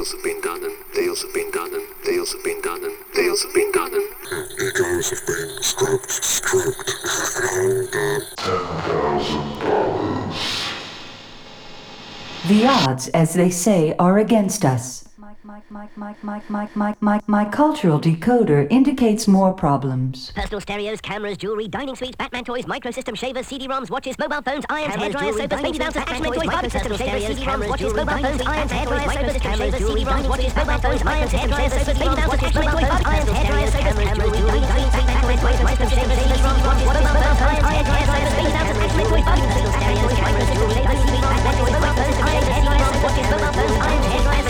deals have been done and deals have been done and deals have been done and deals have been done and egos have been stroked, stroked, and uh, The odds, as they say, are against us. My, my, my, my, my, my, my cultural decoder indicates more problems. Personal stereos, cameras, jewelry, dining suites, Batman toys, microsystem shavers, CD-ROMs, watches, mobile phones, irons, hairdryers, sofas, baby bouncers, action toys, microsystem shavers, CD-ROMs, watches, mobile phones, irons, hairdryers, sofas, cameras, CD-ROMs, watches, mobile phones, irons, hairdryers, sofas, baby bouncers, action toys, irons, hairdryers, sofas, cameras, jewelry, dining suites, Batman toys, microsystem shavers, CD-ROMs, watches, mobile phones, irons, hairdryers, sofas, baby bouncers, action toys, personal stereos, cameras, jewelry, dining suites, Batman toys, mobile phones, irons, hairdryers, watches, mobile phones, irons, hairdryers, sofas, baby bouncers, action toys, CD-ROMs, watches, mobile phones, irons, hairdryers, sofas, cameras, jewelry, dining shavers, CD-ROMs, watches, mobile phones, irons, hairdryers, sofas, baby bouncers, action toys, personal stereos, cameras, jewelry, dining suites, Batman toys, microsystem shavers, CD-ROMs, watches, mobile phones, irons, hairdryers, sofas, baby bouncers, action toys, personal stereos, cameras,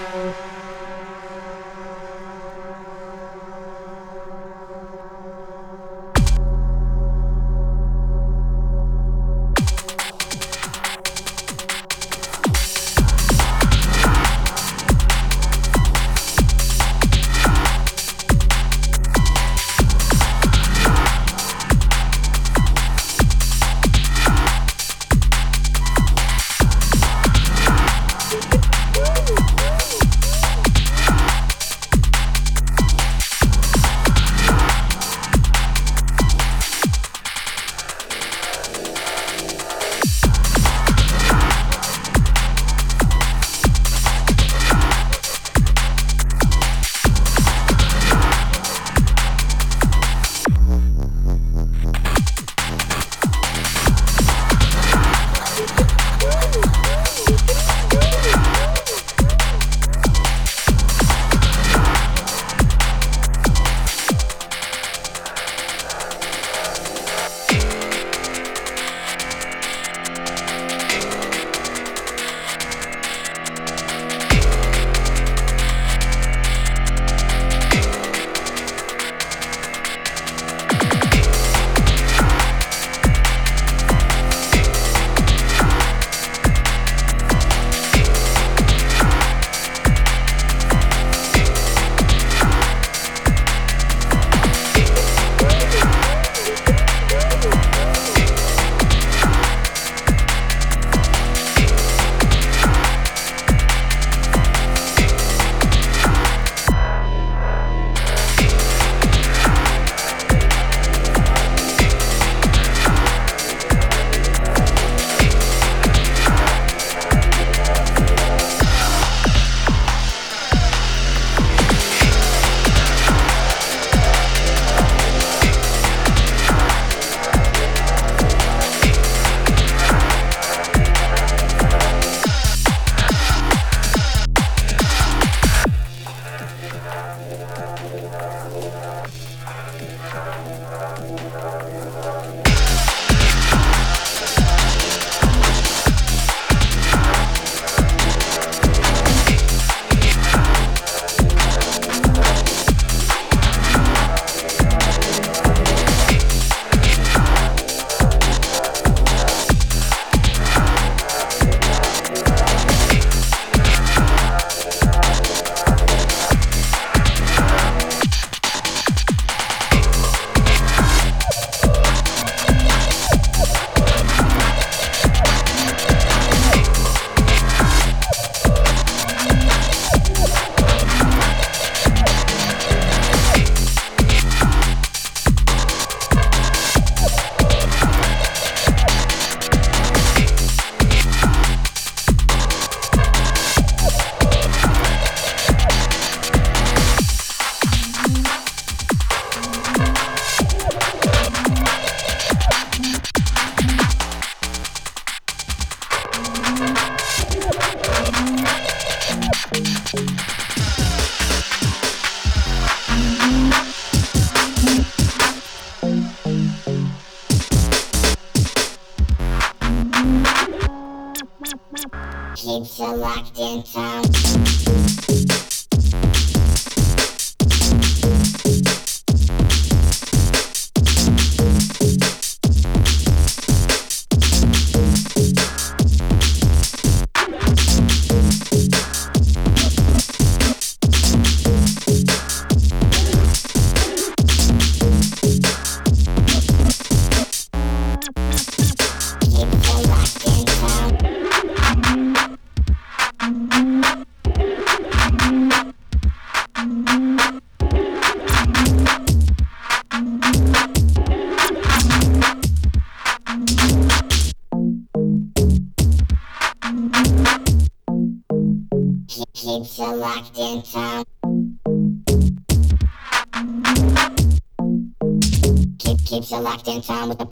Wow.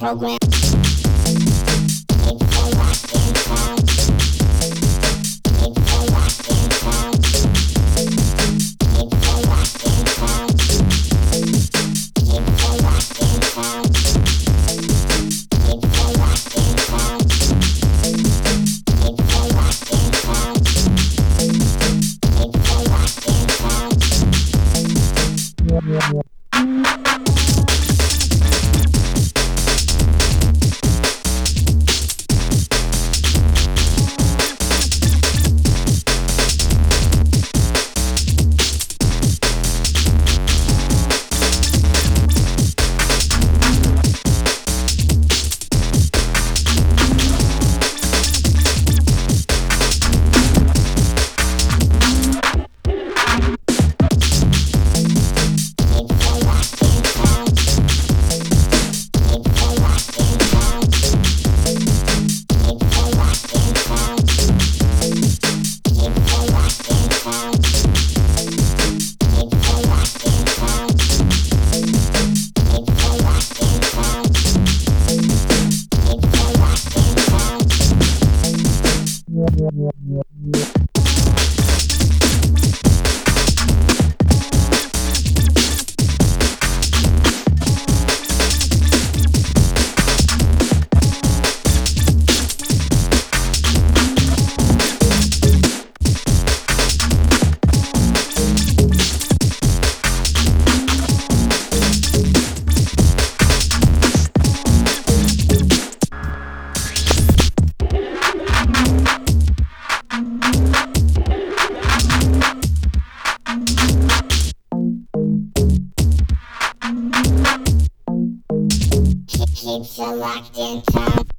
Program. Keeps you locked in town.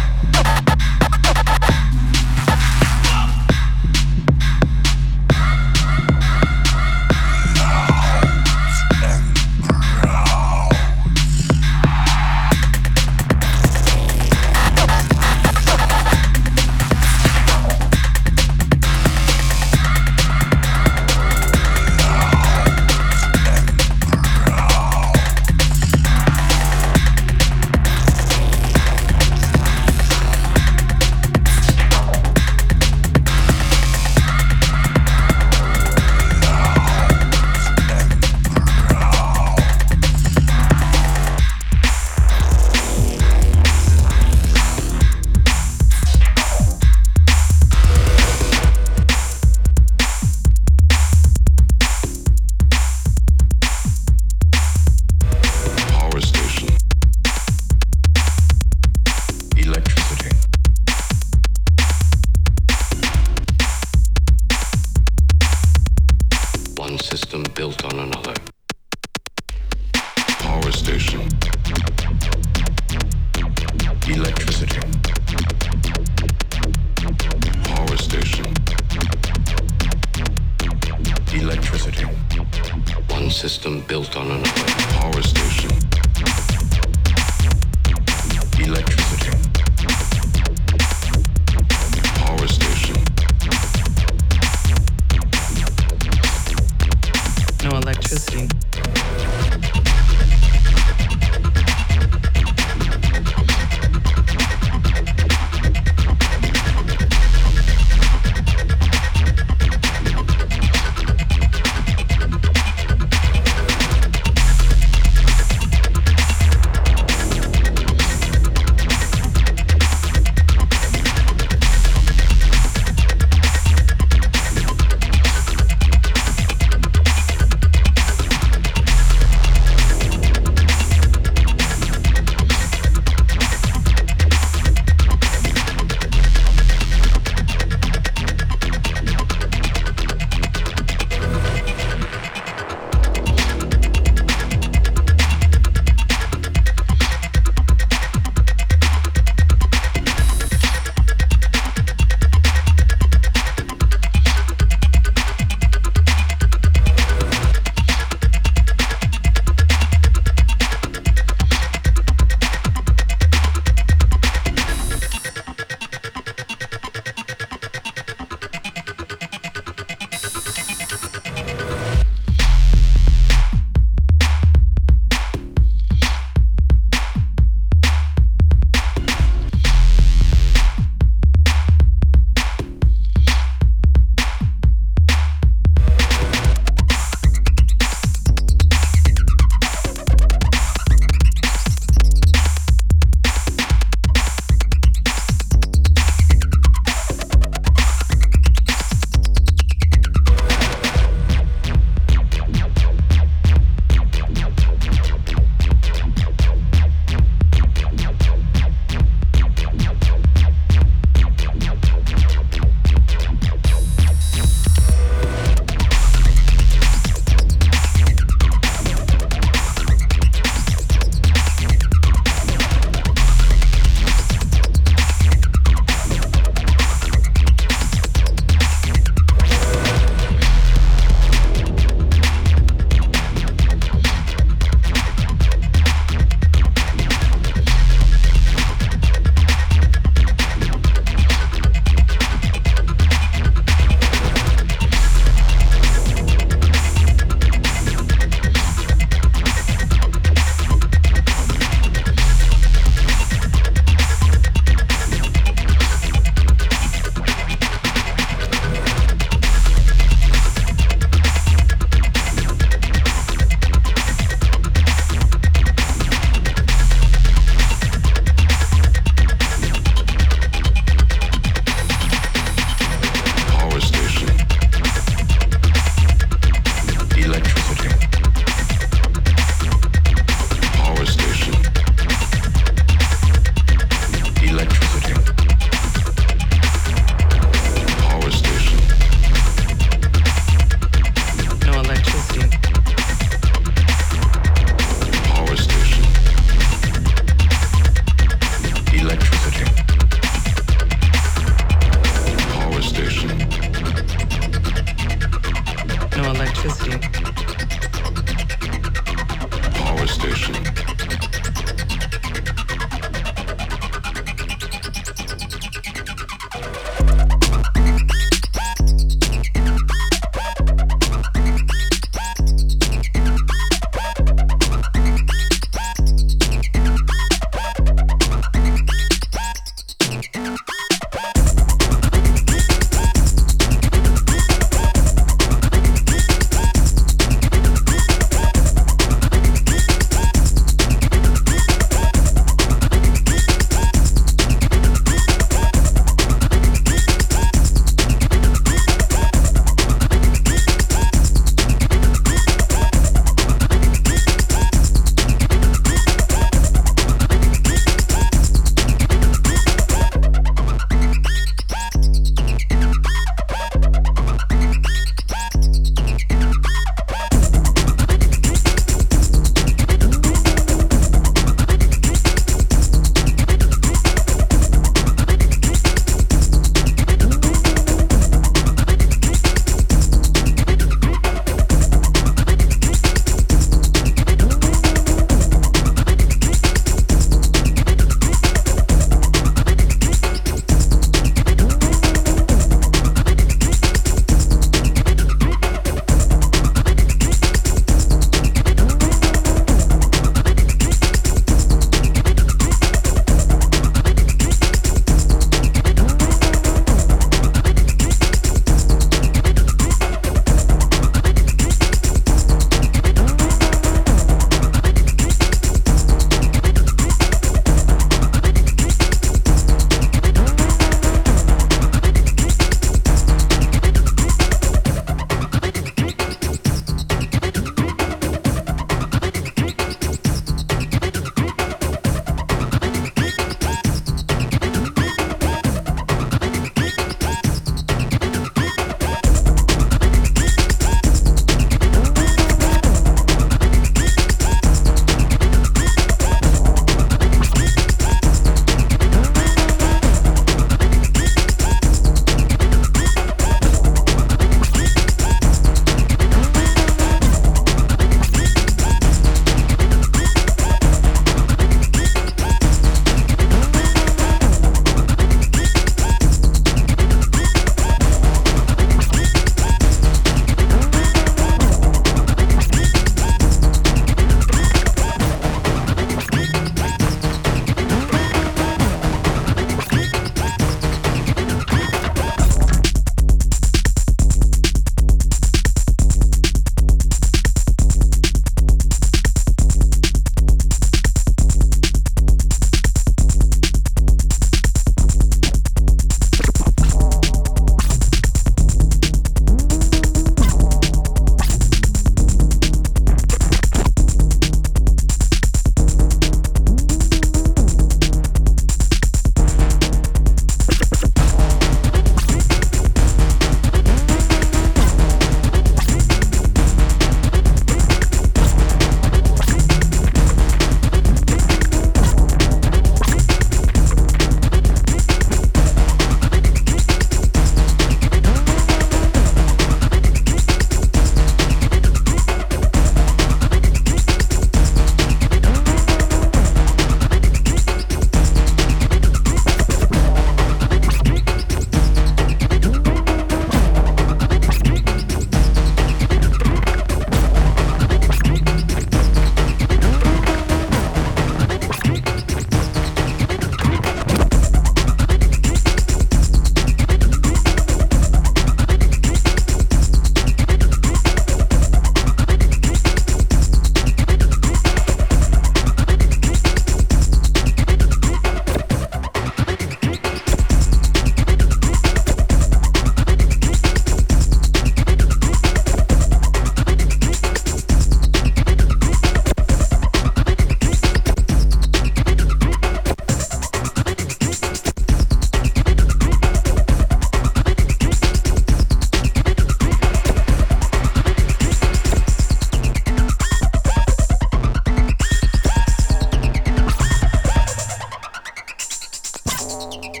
Música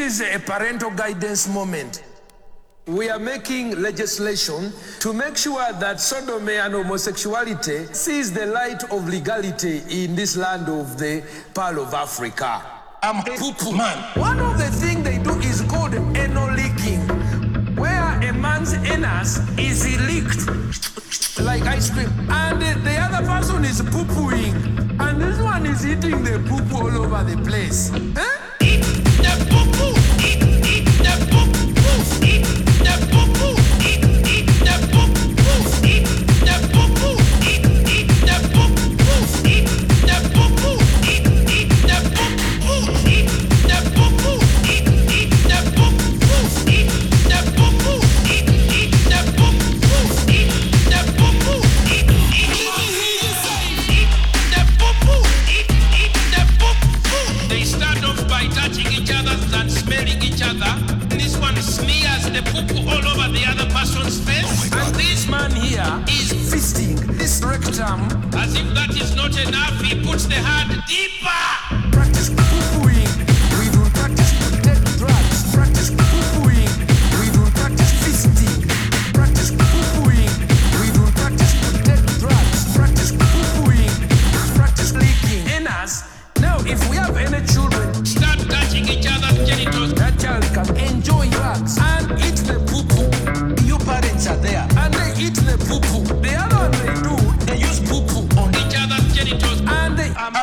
is a parental guidance moment. We are making legislation to make sure that sodomy and homosexuality sees the light of legality in this land of the Pearl of Africa. I'm poo man. One of the things they do is called anal leaking, where a man's anus is leaked like ice cream, and the other person is poo pooing, and this one is eating the poo all over the place. Eh?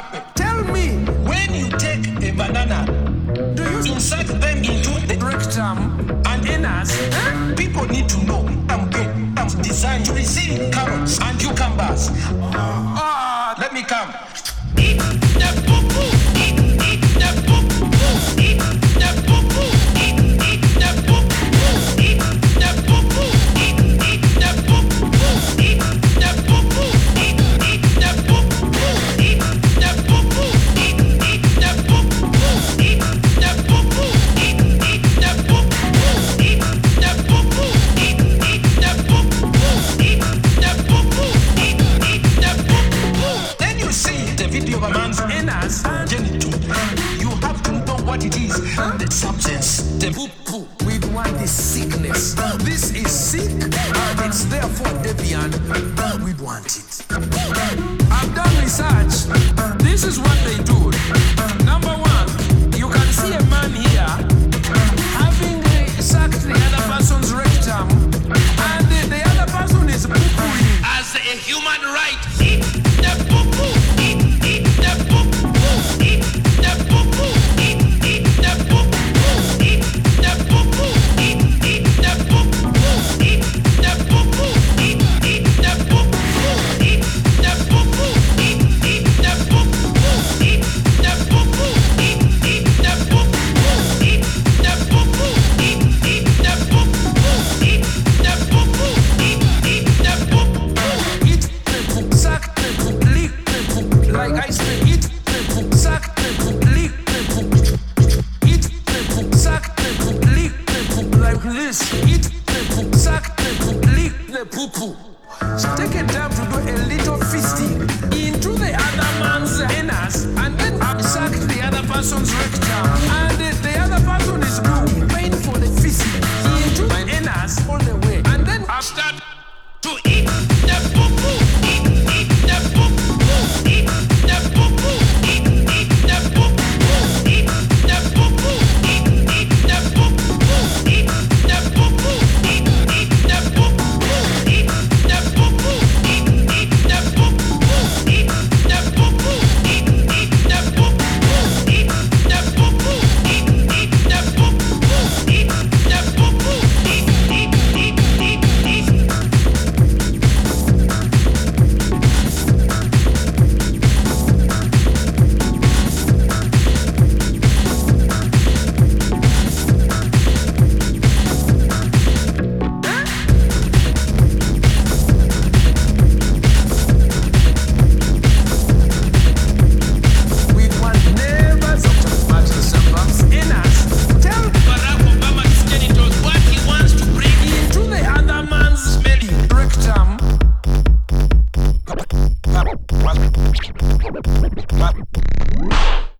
happen.